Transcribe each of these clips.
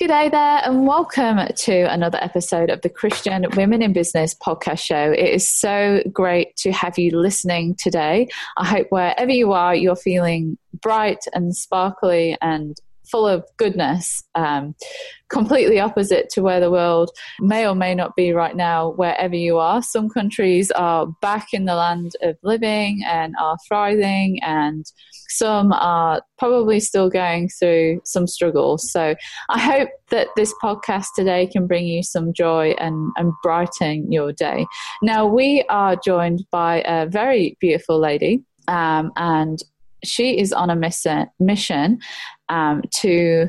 G'day there, and welcome to another episode of the Christian Women in Business podcast show. It is so great to have you listening today. I hope wherever you are, you're feeling bright and sparkly and full of goodness, um, completely opposite to where the world may or may not be right now, wherever you are. Some countries are back in the land of living and are thriving, and some are probably still going through some struggles. So I hope that this podcast today can bring you some joy and, and brighten your day. Now, we are joined by a very beautiful lady. Um, and she is on a mission, mission um, to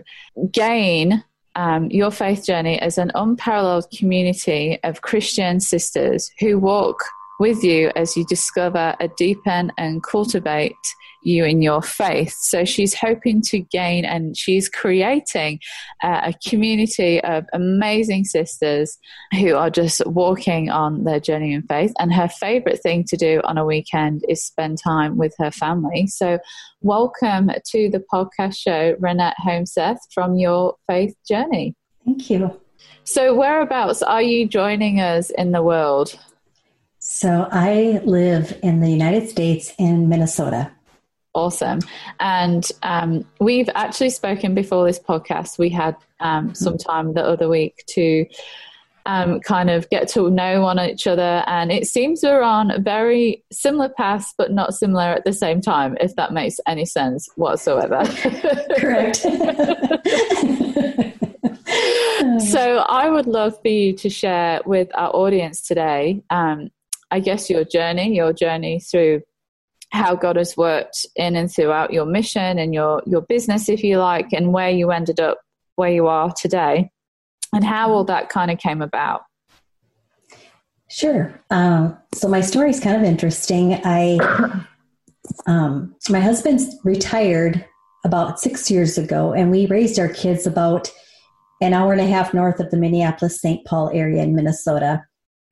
gain um, your faith journey as an unparalleled community of Christian sisters who walk with you as you discover, deepen, and cultivate you in your faith. So she's hoping to gain and she's creating uh, a community of amazing sisters who are just walking on their journey in faith. And her favorite thing to do on a weekend is spend time with her family. So, welcome to the podcast show, Renette Homeseth from Your Faith Journey. Thank you. So, whereabouts are you joining us in the world? So, I live in the United States in Minnesota. Awesome. And um, we've actually spoken before this podcast. We had um, some time the other week to um, kind of get to know one each other. And it seems we're on very similar paths, but not similar at the same time, if that makes any sense whatsoever. Correct. so I would love for you to share with our audience today, um, I guess, your journey, your journey through how God has worked in and throughout your mission and your your business, if you like, and where you ended up where you are today, and how all that kind of came about. Sure. Um, so my story is kind of interesting. I, um, my husband retired about six years ago, and we raised our kids about an hour and a half north of the Minneapolis St. Paul area in Minnesota.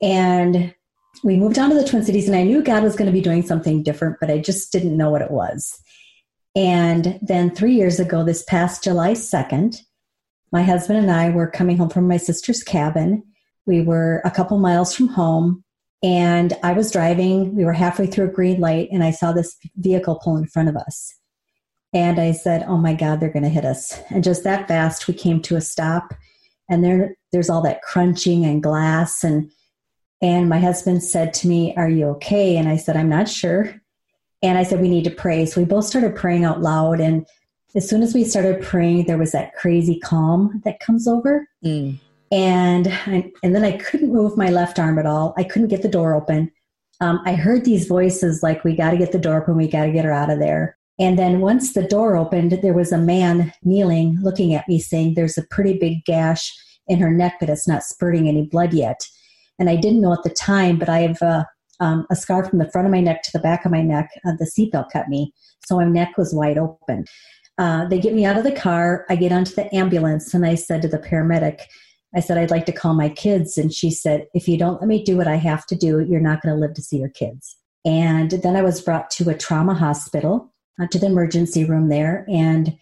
And we moved on to the Twin Cities, and I knew God was going to be doing something different, but I just didn't know what it was. And then three years ago, this past July 2nd, my husband and I were coming home from my sister's cabin. We were a couple miles from home, and I was driving. We were halfway through a green light, and I saw this vehicle pull in front of us. And I said, Oh my God, they're going to hit us. And just that fast, we came to a stop, and there, there's all that crunching and glass and and my husband said to me, Are you okay? And I said, I'm not sure. And I said, We need to pray. So we both started praying out loud. And as soon as we started praying, there was that crazy calm that comes over. Mm. And, I, and then I couldn't move my left arm at all. I couldn't get the door open. Um, I heard these voices like, We got to get the door open. We got to get her out of there. And then once the door opened, there was a man kneeling, looking at me, saying, There's a pretty big gash in her neck, but it's not spurting any blood yet and I didn't know at the time, but I have a, um, a scar from the front of my neck to the back of my neck. Uh, the seatbelt cut me, so my neck was wide open. Uh, they get me out of the car. I get onto the ambulance, and I said to the paramedic, I said, I'd like to call my kids. And she said, If you don't let me do what I have to do, you're not going to live to see your kids. And then I was brought to a trauma hospital, uh, to the emergency room there. And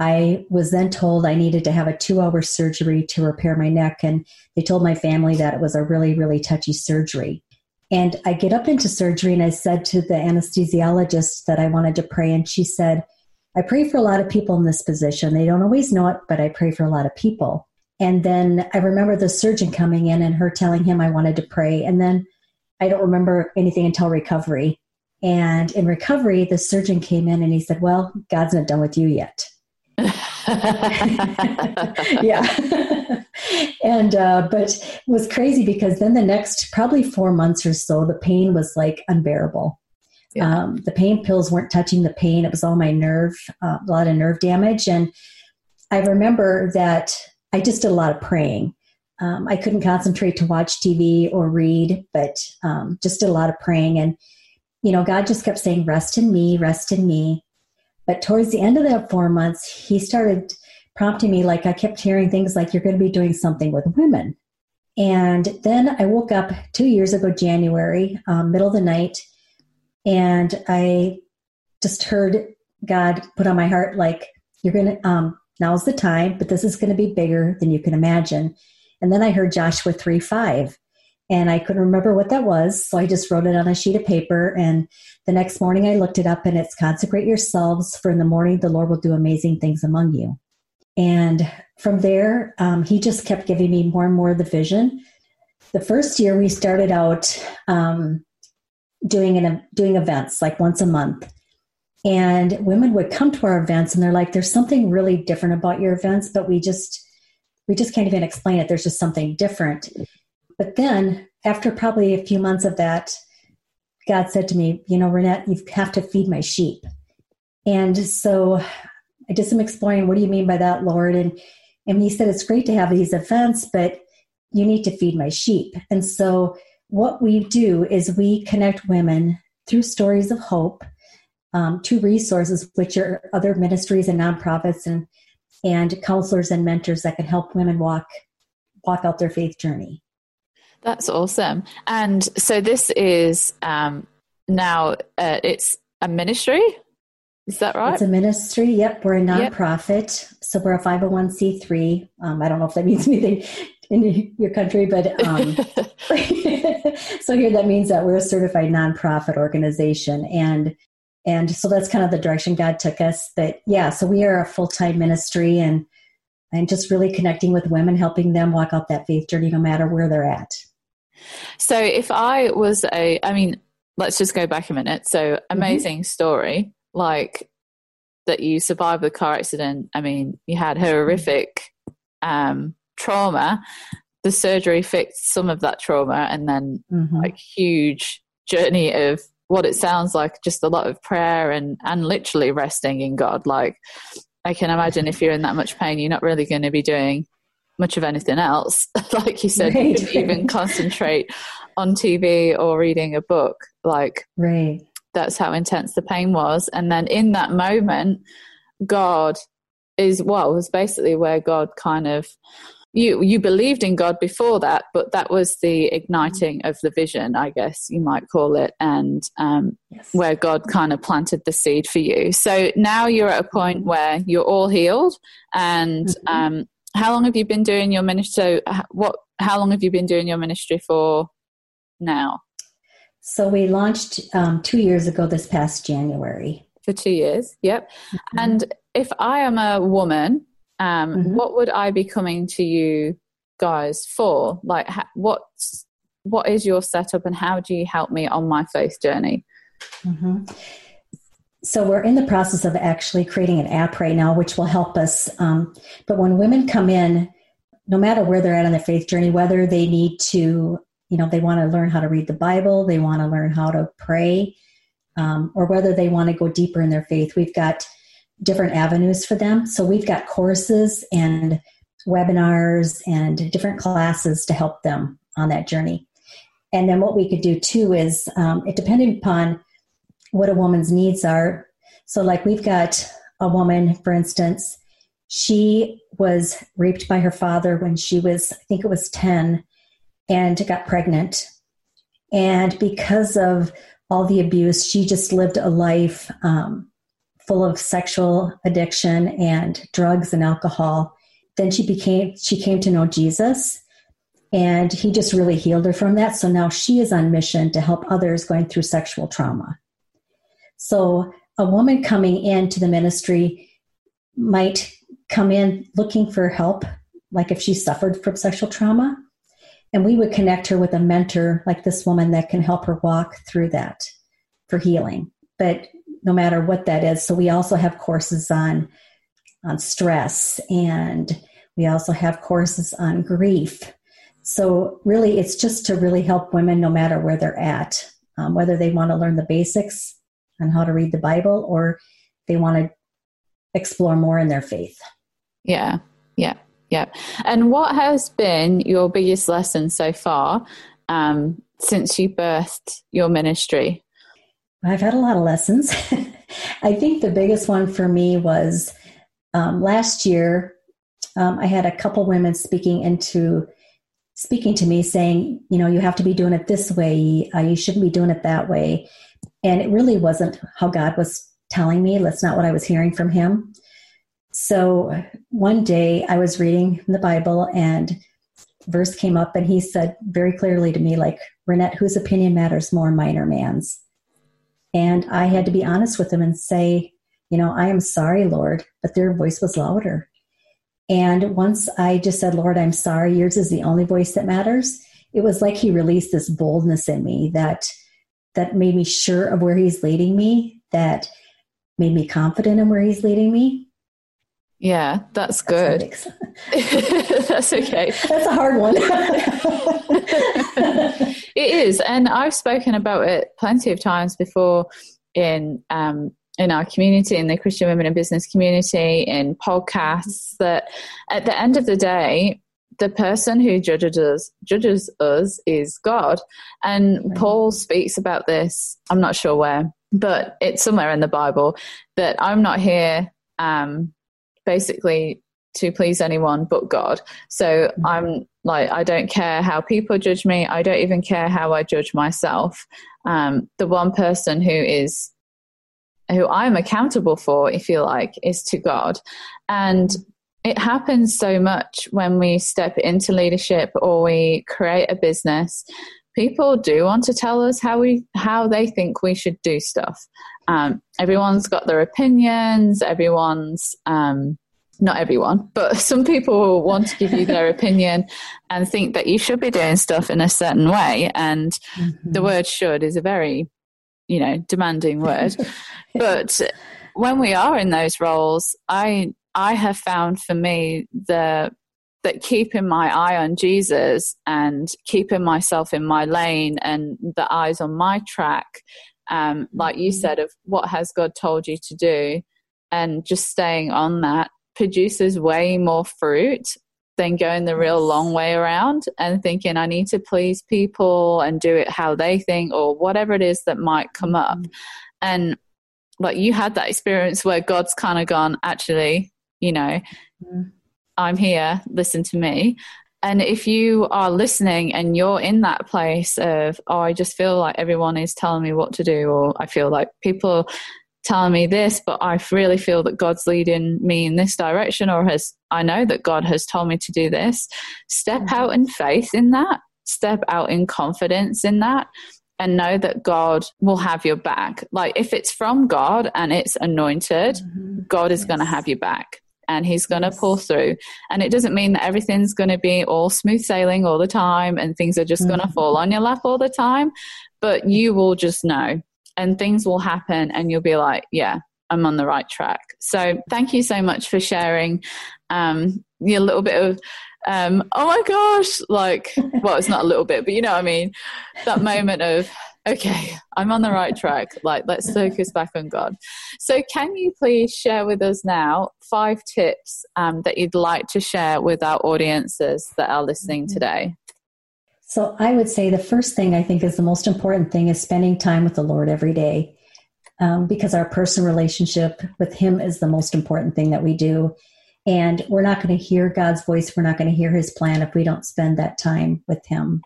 I was then told I needed to have a two hour surgery to repair my neck. And they told my family that it was a really, really touchy surgery. And I get up into surgery and I said to the anesthesiologist that I wanted to pray. And she said, I pray for a lot of people in this position. They don't always know it, but I pray for a lot of people. And then I remember the surgeon coming in and her telling him I wanted to pray. And then I don't remember anything until recovery. And in recovery, the surgeon came in and he said, Well, God's not done with you yet. yeah. and, uh, but it was crazy because then the next probably four months or so, the pain was like unbearable. Yeah. Um, the pain pills weren't touching the pain. It was all my nerve, uh, a lot of nerve damage. And I remember that I just did a lot of praying. Um, I couldn't concentrate to watch TV or read, but um, just did a lot of praying. And, you know, God just kept saying, rest in me, rest in me. But towards the end of that four months, he started prompting me, like I kept hearing things like, you're going to be doing something with women. And then I woke up two years ago, January, um, middle of the night, and I just heard God put on my heart, like, you're going to, um, now's the time, but this is going to be bigger than you can imagine. And then I heard Joshua 3 5. And I couldn't remember what that was. So I just wrote it on a sheet of paper. And the next morning I looked it up and it's consecrate yourselves, for in the morning the Lord will do amazing things among you. And from there, um, he just kept giving me more and more of the vision. The first year we started out um, doing an, doing events like once a month. And women would come to our events and they're like, there's something really different about your events, but we just we just can't even explain it. There's just something different. But then, after probably a few months of that, God said to me, You know, Renette, you have to feed my sheep. And so I did some exploring. What do you mean by that, Lord? And, and he said, It's great to have these events, but you need to feed my sheep. And so what we do is we connect women through stories of hope um, to resources, which are other ministries and nonprofits and and counselors and mentors that can help women walk walk out their faith journey. That's awesome. And so this is um, now uh, it's a ministry. Is that right? It's a ministry. Yep, we're a nonprofit, yep. so we're a five hundred one c three. Um, I don't know if that means anything in your country, but um, so here that means that we're a certified nonprofit organization, and and so that's kind of the direction God took us. But yeah, so we are a full time ministry, and and just really connecting with women, helping them walk out that faith journey, no matter where they're at. So if I was a, I mean, let's just go back a minute. So mm-hmm. amazing mm-hmm. story, like that you survived the car accident. I mean, you had horrific um, trauma. The surgery fixed some of that trauma, and then mm-hmm. like huge journey of what it sounds like just a lot of prayer and and literally resting in God. Like I can imagine if you're in that much pain, you're not really going to be doing much of anything else. like you said, right. you couldn't even concentrate on TV or reading a book. Like, right. that's how intense the pain was. And then in that moment, God is, well, was basically where God kind of you you believed in God before that, but that was the igniting of the vision, I guess you might call it, and um, yes. where God kind of planted the seed for you. So now you're at a point where you're all healed, and mm-hmm. um, how long have you been doing your ministry? So, what? How long have you been doing your ministry for now? So we launched um, two years ago. This past January. For two years, yep. Mm-hmm. And if I am a woman, um, mm-hmm. what would I be coming to you guys for? Like, ha- what's what is your setup, and how do you help me on my faith journey? Mm-hmm. So we're in the process of actually creating an app right now, which will help us. Um, but when women come in, no matter where they're at on their faith journey, whether they need to, you know, they want to learn how to read the Bible, they want to learn how to pray, um, or whether they want to go deeper in their faith, we've got different avenues for them. So we've got courses and webinars and different classes to help them on that journey. And then what we could do too is, um, it depending upon what a woman's needs are. So, like, we've got a woman, for instance, she was raped by her father when she was, I think it was 10, and got pregnant. And because of all the abuse, she just lived a life um, full of sexual addiction and drugs and alcohol. Then she became, she came to know Jesus and he just really healed her from that. So now she is on mission to help others going through sexual trauma. So a woman coming into the ministry might come in looking for help, like if she suffered from sexual trauma. And we would connect her with a mentor like this woman that can help her walk through that for healing. But no matter what that is, so we also have courses on on stress and we also have courses on grief. So really it's just to really help women no matter where they're at, um, whether they want to learn the basics on how to read the Bible or they want to explore more in their faith. Yeah, yeah, yeah. And what has been your biggest lesson so far um, since you birthed your ministry? I've had a lot of lessons. I think the biggest one for me was um, last year. Um, I had a couple women speaking into speaking to me, saying, "You know, you have to be doing it this way. Uh, you shouldn't be doing it that way." And it really wasn't how God was telling me. That's not what I was hearing from Him. so one day I was reading the Bible and verse came up and he said very clearly to me, like, Renette, whose opinion matters more, mine or man's? And I had to be honest with him and say, you know, I am sorry, Lord, but their voice was louder. And once I just said, Lord, I'm sorry, yours is the only voice that matters, it was like he released this boldness in me that that made me sure of where he's leading me, that made me confident in where he's leading me. Yeah, that's good. that's okay. That's a hard one. it is, and I've spoken about it plenty of times before in um, in our community, in the Christian Women in Business community, in podcasts. That at the end of the day, the person who judges us judges us is God, and right. Paul speaks about this. I'm not sure where, but it's somewhere in the Bible that I'm not here. Um, basically to please anyone but God. So mm-hmm. I'm like, I don't care how people judge me. I don't even care how I judge myself. Um, the one person who is, who I'm accountable for, if you like, is to God. And it happens so much when we step into leadership or we create a business. People do want to tell us how we how they think we should do stuff. Um, everyone's got their opinions. Everyone's um, not everyone, but some people want to give you their opinion and think that you should be doing stuff in a certain way. And mm-hmm. the word should is a very, you know, demanding word. but when we are in those roles, I I have found for me the that keeping my eye on Jesus and keeping myself in my lane and the eyes on my track, um, like you mm-hmm. said, of what has God told you to do, and just staying on that produces way more fruit than going the real long way around and thinking I need to please people and do it how they think or whatever it is that might come up. Mm-hmm. And like you had that experience where God's kind of gone, actually, you know, mm-hmm. I'm here, listen to me. And if you are listening and you're in that place of, oh, I just feel like everyone is telling me what to do, or I feel like people telling me this, but I really feel that God's leading me in this direction, or has I know that God has told me to do this. Step mm-hmm. out in faith in that, step out in confidence in that, and know that God will have your back. Like if it's from God and it's anointed, mm-hmm. God is yes. going to have your back. And he's going to pull through. And it doesn't mean that everything's going to be all smooth sailing all the time and things are just mm-hmm. going to fall on your lap all the time. But you will just know and things will happen and you'll be like, yeah, I'm on the right track. So thank you so much for sharing um, your little bit of, um, oh my gosh, like, well, it's not a little bit, but you know what I mean? That moment of, okay, I'm on the right track. Like, let's focus back on God. So, can you please share with us now five tips um, that you'd like to share with our audiences that are listening mm-hmm. today? So I would say the first thing I think is the most important thing is spending time with the Lord every day. Um, because our personal relationship with Him is the most important thing that we do. And we're not going to hear God's voice, we're not going to hear His plan if we don't spend that time with Him.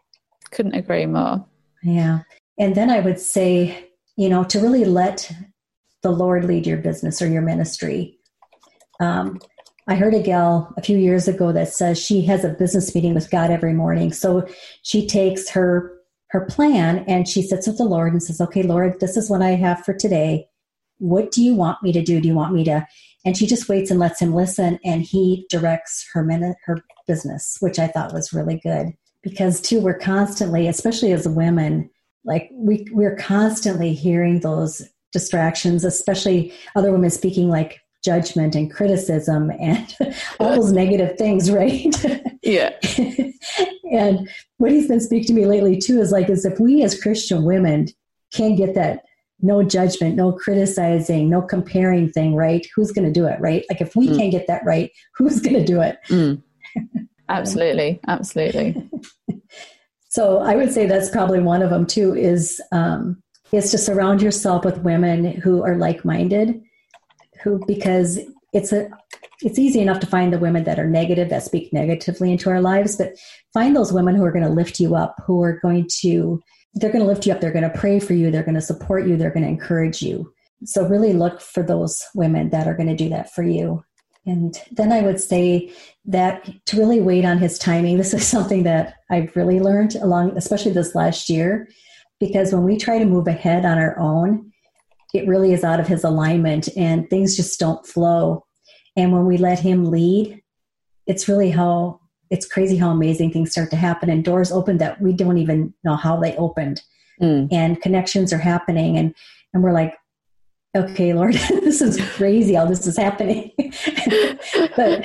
Couldn't agree more. Yeah. And then I would say, you know, to really let the Lord lead your business or your ministry. Um, I heard a gal a few years ago that says she has a business meeting with God every morning. So she takes her her plan and she sits with the Lord and says, "Okay, Lord, this is what I have for today. What do you want me to do? Do you want me to?" And she just waits and lets him listen, and he directs her minute her business, which I thought was really good because too we're constantly, especially as women, like we we're constantly hearing those distractions, especially other women speaking like judgment and criticism and all those negative things, right? Yeah. and what he's been speaking to me lately too is like, is if we as Christian women can get that no judgment, no criticizing, no comparing thing right, who's going to do it, right? Like if we mm. can't get that right, who's going to do it? Mm. Absolutely, absolutely. So I would say that's probably one of them too. Is um, is to surround yourself with women who are like minded who because it's a it's easy enough to find the women that are negative that speak negatively into our lives but find those women who are going to lift you up who are going to they're going to lift you up they're going to pray for you they're going to support you they're going to encourage you so really look for those women that are going to do that for you And then I would say that to really wait on his timing, this is something that I've really learned along, especially this last year, because when we try to move ahead on our own, it really is out of his alignment and things just don't flow. And when we let him lead, it's really how it's crazy how amazing things start to happen and doors open that we don't even know how they opened. Mm. And connections are happening and and we're like, okay, Lord, this is crazy how this is happening. but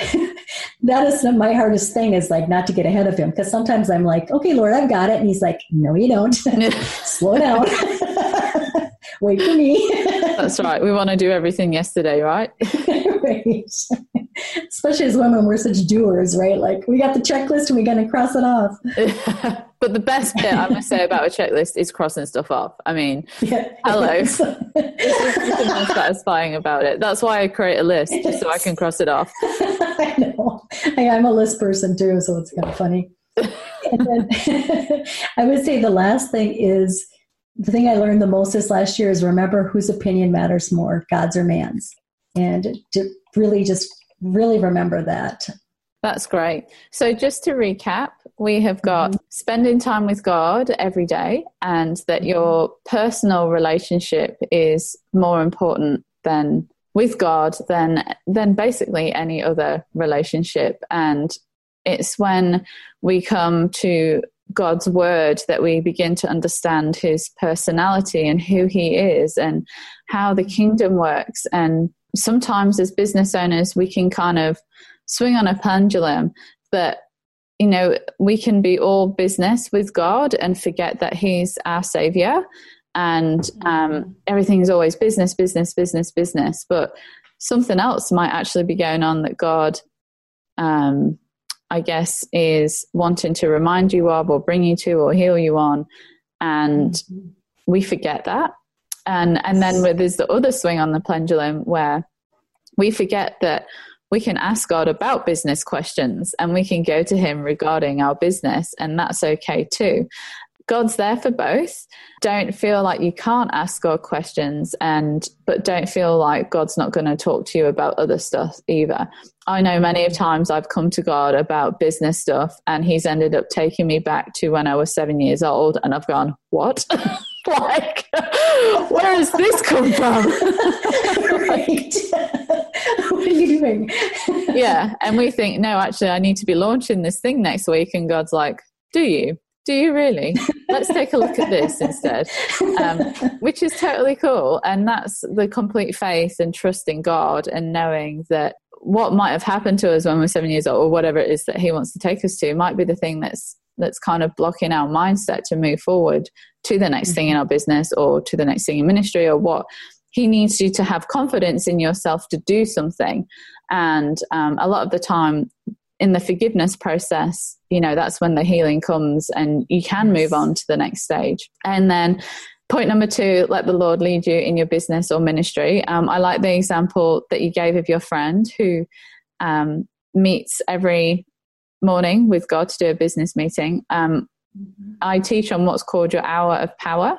that is my hardest thing is like not to get ahead of him because sometimes I'm like, okay, Lord, I've got it. And he's like, no, you don't. Slow down. Wait for me. That's right. We want to do everything yesterday, right? right. Especially as women, we're such doers, right? Like we got the checklist and we're going to cross it off. but the best bit I must say about a checklist is crossing stuff off. I mean, yeah, hello. There's something most satisfying about it. That's why I create a list, just so I can cross it off. I know. I, I'm a list person too, so it's kind of funny. Then, I would say the last thing is the thing I learned the most this last year is remember whose opinion matters more, God's or man's. And to really just really remember that. That's great. So, just to recap, we have got mm-hmm. spending time with God every day, and that mm-hmm. your personal relationship is more important than with God than than basically any other relationship. And it's when we come to God's word that we begin to understand his personality and who he is and how the kingdom works. And sometimes as business owners, we can kind of swing on a pendulum, but you know, we can be all business with God and forget that he's our savior and um, everything's always business, business, business, business. But something else might actually be going on that God um, I guess, is wanting to remind you of or bring you to or heal you on. And mm-hmm. we forget that. And, and then there's the other swing on the pendulum where we forget that we can ask God about business questions and we can go to Him regarding our business, and that's okay too. God's there for both. Don't feel like you can't ask God questions and but don't feel like God's not going to talk to you about other stuff either. I know many of times I've come to God about business stuff and he's ended up taking me back to when I was 7 years old and I've gone, "What?" like where has this come from? right. what are you doing? yeah, and we think, "No, actually I need to be launching this thing next week." And God's like, "Do you?" Do you really? Let's take a look at this instead, um, which is totally cool. And that's the complete faith and trust in God and knowing that what might have happened to us when we're seven years old or whatever it is that He wants to take us to might be the thing that's that's kind of blocking our mindset to move forward to the next mm-hmm. thing in our business or to the next thing in ministry or what he needs you to have confidence in yourself to do something and um, a lot of the time in the forgiveness process, you know, that's when the healing comes and you can move on to the next stage. And then point number two, let the Lord lead you in your business or ministry. Um, I like the example that you gave of your friend who um, meets every morning with God to do a business meeting. Um, I teach on what's called your hour of power.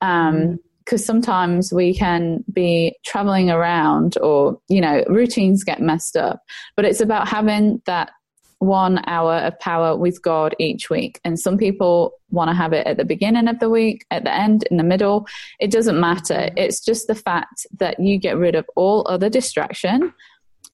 Um, mm-hmm because sometimes we can be traveling around or you know routines get messed up but it's about having that one hour of power with God each week. And some people want to have it at the beginning of the week, at the end, in the middle. It doesn't matter. It's just the fact that you get rid of all other distraction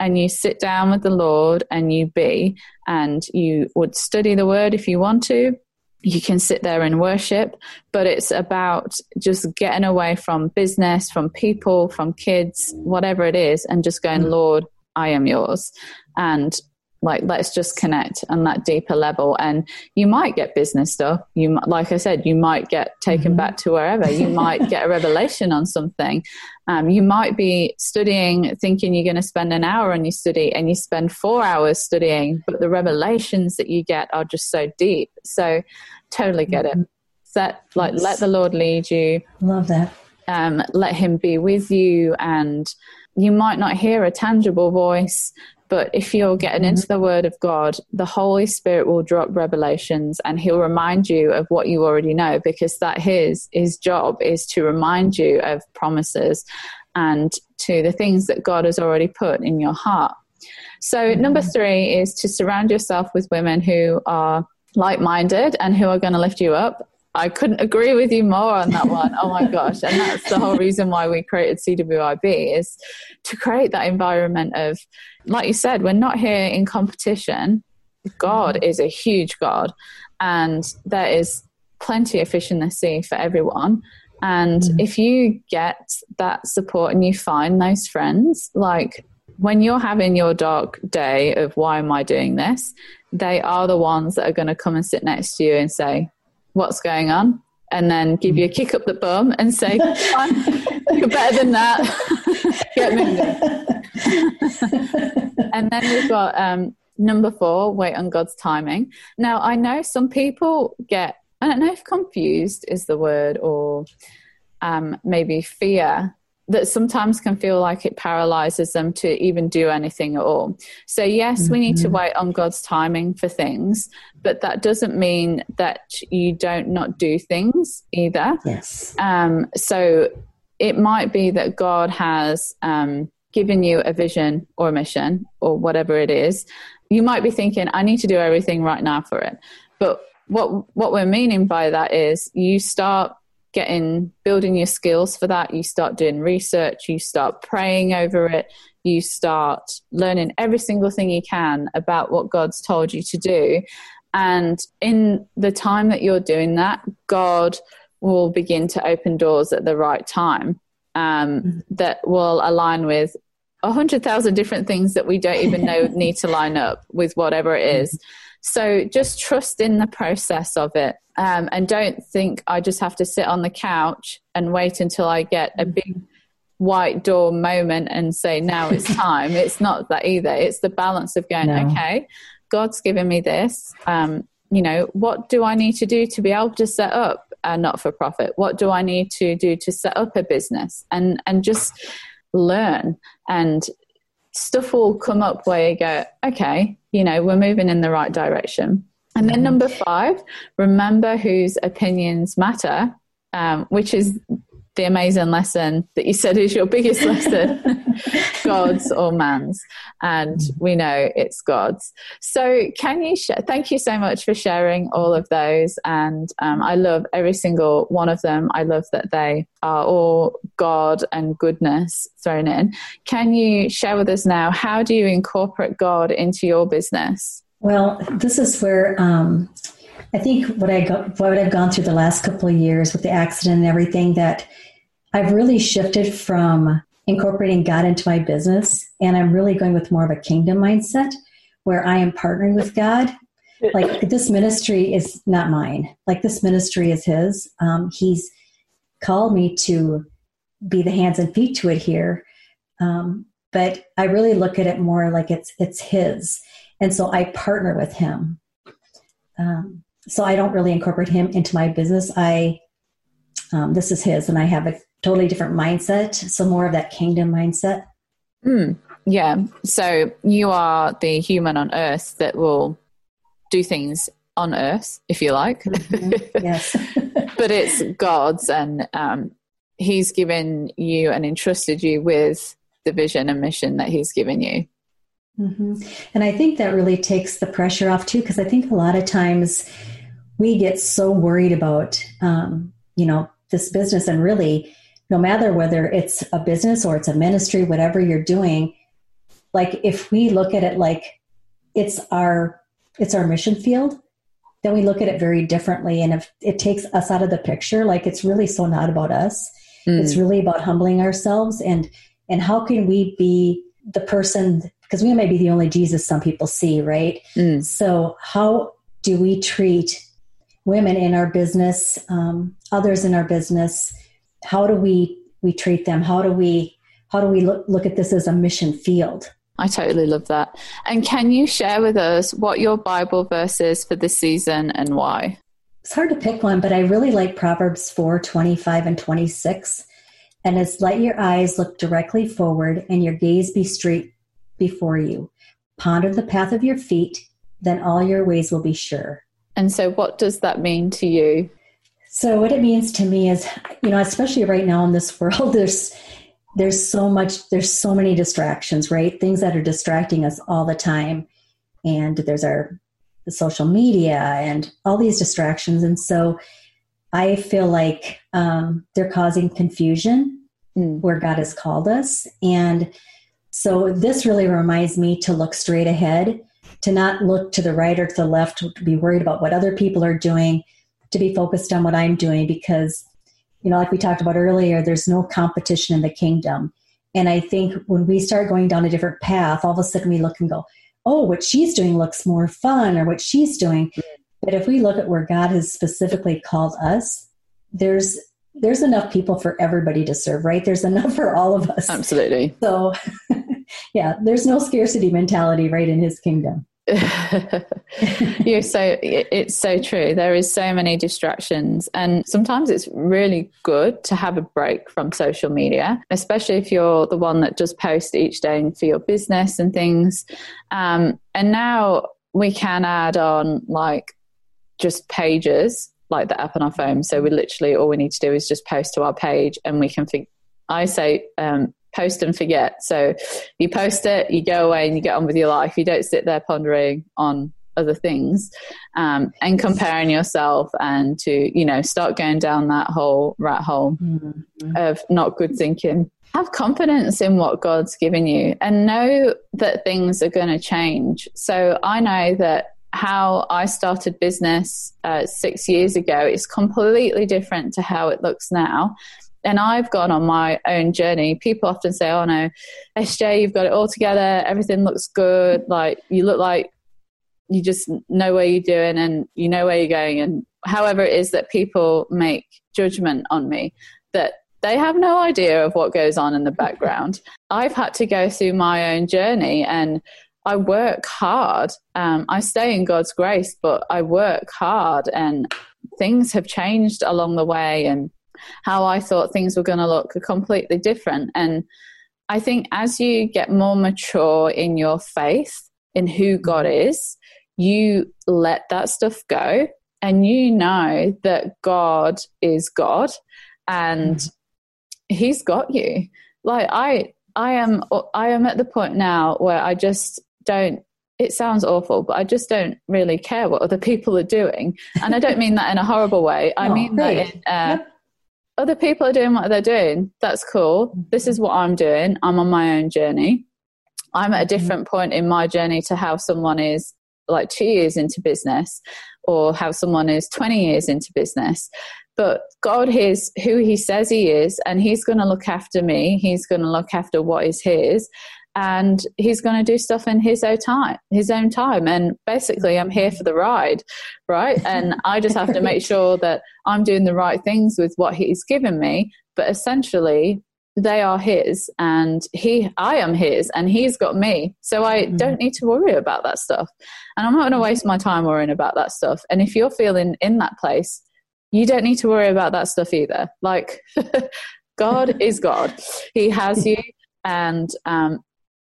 and you sit down with the Lord and you be, and you would study the word if you want to. You can sit there and worship, but it's about just getting away from business, from people, from kids, whatever it is, and just going, mm. Lord, I am yours. And like let's just connect on that deeper level. And you might get business stuff. You like i said you might get taken mm-hmm. back to wherever. You might get a revelation on something. Um, you might be studying thinking you're going to spend an hour on your study and you spend four hours studying but the revelations that you get are just so deep. So totally get mm-hmm. it set like let the lord lead you. Love that. Um, let him be with you. And you might not hear a tangible voice but if you're getting mm-hmm. into the Word of God, the Holy Spirit will drop revelations and He'll remind you of what you already know because that His His job is to remind you of promises and to the things that God has already put in your heart. So, mm-hmm. number three is to surround yourself with women who are like minded and who are going to lift you up. I couldn't agree with you more on that one. Oh my gosh. And that's the whole reason why we created CWIB is to create that environment of, like you said, we're not here in competition. God is a huge God and there is plenty of fish in the sea for everyone. And mm. if you get that support and you find those friends, like when you're having your dark day of why am I doing this, they are the ones that are going to come and sit next to you and say, What's going on? And then give you a kick up the bum and say, You're better than that. Get moving. and then we've got um, number four, wait on God's timing. Now, I know some people get, I don't know if confused is the word or um, maybe fear that sometimes can feel like it paralyzes them to even do anything at all. So, yes, mm-hmm. we need to mm-hmm. wait on God's timing for things, but that doesn't mean that you don't not do things either. Yes. Um, so, it might be that God has um, given you a vision or a mission or whatever it is. You might be thinking, I need to do everything right now for it. But what what we're meaning by that is you start getting building your skills for that. You start doing research you start praying over it you start learning every single thing you can about what god's told you to do. And in the time that you're doing that god will begin to open doors at the right time um, mm-hmm. that will align with a hundred thousand different things that we don't even know need to line up with whatever it is so just trust in the process of it um, and don't think I just have to sit on the couch and wait until I get a big white door moment and say, now it's time. it's not that either. It's the balance of going, no. okay, God's given me this. Um, you know, what do I need to do to be able to set up a not for profit? What do I need to do to set up a business? And, and just learn. And stuff will come up where you go, okay, you know, we're moving in the right direction. And then number five, remember whose opinions matter, um, which is the amazing lesson that you said is your biggest lesson God's or man's. And we know it's God's. So, can you share? Thank you so much for sharing all of those. And um, I love every single one of them. I love that they are all God and goodness thrown in. Can you share with us now how do you incorporate God into your business? Well, this is where um, I think what I go, what I've gone through the last couple of years with the accident and everything that I've really shifted from incorporating God into my business, and I'm really going with more of a kingdom mindset where I am partnering with God. Like this ministry is not mine. Like this ministry is His. Um, he's called me to be the hands and feet to it here, um, but I really look at it more like it's it's His and so I partner with him. Um, so I don't really incorporate him into my business. I um, this is his, and I have a totally different mindset. So more of that kingdom mindset. Mm, yeah. So you are the human on earth that will do things on earth, if you like. Mm-hmm. Yes. but it's God's, and um, He's given you and entrusted you with the vision and mission that He's given you. Mm-hmm. And I think that really takes the pressure off too, because I think a lot of times we get so worried about, um, you know, this business, and really, no matter whether it's a business or it's a ministry, whatever you're doing, like if we look at it like it's our it's our mission field, then we look at it very differently. And if it takes us out of the picture, like it's really so not about us. Mm. It's really about humbling ourselves and and how can we be the person because we may be the only Jesus some people see, right? Mm. So, how do we treat women in our business, um, others in our business? How do we we treat them? How do we how do we look, look at this as a mission field? I totally love that. And can you share with us what your Bible verse is for this season and why? It's hard to pick one, but I really like Proverbs 4 25 and 26. And it's let your eyes look directly forward and your gaze be straight before you. Ponder the path of your feet, then all your ways will be sure. And so, what does that mean to you? So, what it means to me is, you know, especially right now in this world, there's there's so much there's so many distractions right? Things that are distracting us all the time. And there's our the social media and all these distractions. And so i feel like um, they're causing confusion mm. where god has called us. And so this really reminds me to look straight ahead to not look to the right or to the left to be worried about what other people are doing to be focused on what i'm doing because you know, like we talked about earlier, there's no competition in the kingdom. And I think when we start going down a different path, all of a sudden we look and go, oh, what she's doing looks more fun or what she's doing. But if we look at where God has specifically called us, there's there's enough people for everybody to serve, right? There's enough for all of us. Absolutely. So yeah, there's no scarcity mentality right in his kingdom. You're so it's so true. There is so many distractions, and sometimes it's really good to have a break from social media, especially if you're the one that just post each day for your business and things. Um, and now we can add on like just pages like the app on our phone. So we literally all we need to do is just post to our page, and we can. Think, I say um, post and forget. So you post it, you go away, and you get on with your life. You don't sit there pondering on other things um, and comparing yourself and to you know start going down that whole rat hole mm-hmm. of not good thinking have confidence in what god's given you and know that things are going to change so i know that how i started business uh, six years ago is completely different to how it looks now and I've gone on my own journey. People often say, "Oh no, SJ, you've got it all together. Everything looks good. Like you look like you just know where you're doing and you know where you're going." And however it is that people make judgment on me, that they have no idea of what goes on in the background. I've had to go through my own journey and I work hard. Um, I stay in God's grace, but I work hard and things have changed along the way and how I thought things were going to look are completely different. And I think as you get more mature in your faith, in who God is, you let that stuff go and you know that God is God and mm-hmm. he's got you. Like I I am I am at the point now where I just don't it sounds awful, but I just don't really care what other people are doing. And I don't mean that in a horrible way. I oh, mean that in, uh, yep other people are doing what they're doing. That's cool. This is what I'm doing. I'm on my own journey. I'm at a mm-hmm. different point in my journey to how someone is like two years into business or how someone is 20 years into business. But God is who He says He is, and He's going to look after me. He's going to look after what is His and he's going to do stuff in his own time his own time. And basically i'm here for the ride right? And i just have to make sure that i'm doing the right things with what he's given me. But essentially they are his and he i am his and he's got me. So i mm-hmm. don't need to worry about that stuff. And i'm not going to waste my time worrying about that stuff. And if you're feeling in that place you don't need to worry about that stuff either. Like god is god. He has you. And um,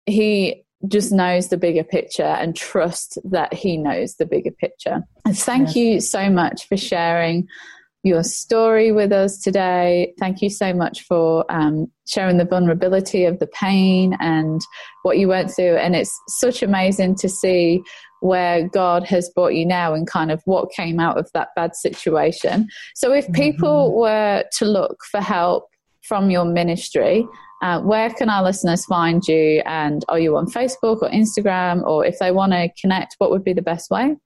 he just knows the bigger picture and trust that he knows the bigger picture. Thank yes. you so much for sharing your story with us today. Thank you so much for um, sharing the vulnerability of the pain and what you went through. And it's such amazing to see where God has brought you now and kind of what came out of that bad situation. So, if people mm-hmm. were to look for help from your ministry, uh, where can our listeners find you? And are you on Facebook or Instagram? Or if they want to connect, what would be the best way?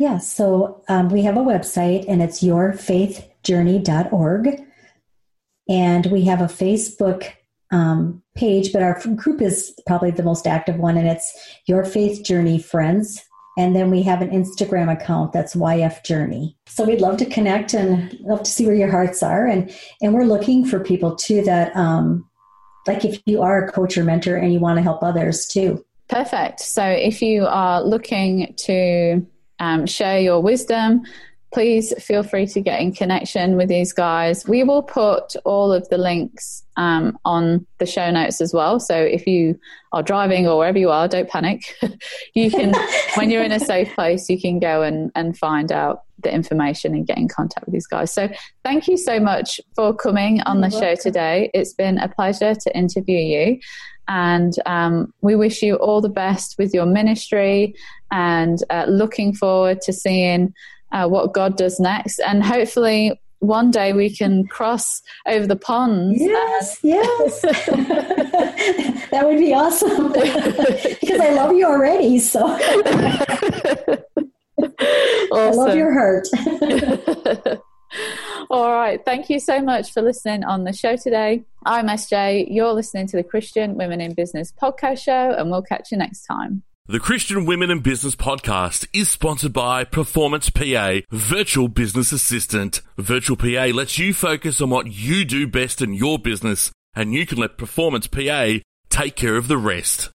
Yeah, so um, we have a website and it's yourfaithjourney.org. And we have a Facebook um, page, but our group is probably the most active one, and it's Your Faith Journey Friends. And then we have an Instagram account that's YF Journey. So we'd love to connect and love to see where your hearts are. And and we're looking for people too that um, like if you are a coach or mentor and you want to help others too. Perfect. So if you are looking to um, share your wisdom, please feel free to get in connection with these guys. We will put all of the links um, on the show notes as well. So if you are driving or wherever you are, don't panic. you can, when you're in a safe place, you can go and, and find out the information and get in contact with these guys. So thank you so much for coming on the show today. It's been a pleasure to interview you. And um, we wish you all the best with your ministry and uh, looking forward to seeing uh, what God does next. And hopefully, one day we can cross over the pond. Yes, yes. that would be awesome. because I love you already. So awesome. I love your heart. All right. Thank you so much for listening on the show today. I'm SJ. You're listening to the Christian Women in Business podcast show, and we'll catch you next time. The Christian Women in Business podcast is sponsored by Performance PA, Virtual Business Assistant. Virtual PA lets you focus on what you do best in your business, and you can let Performance PA take care of the rest.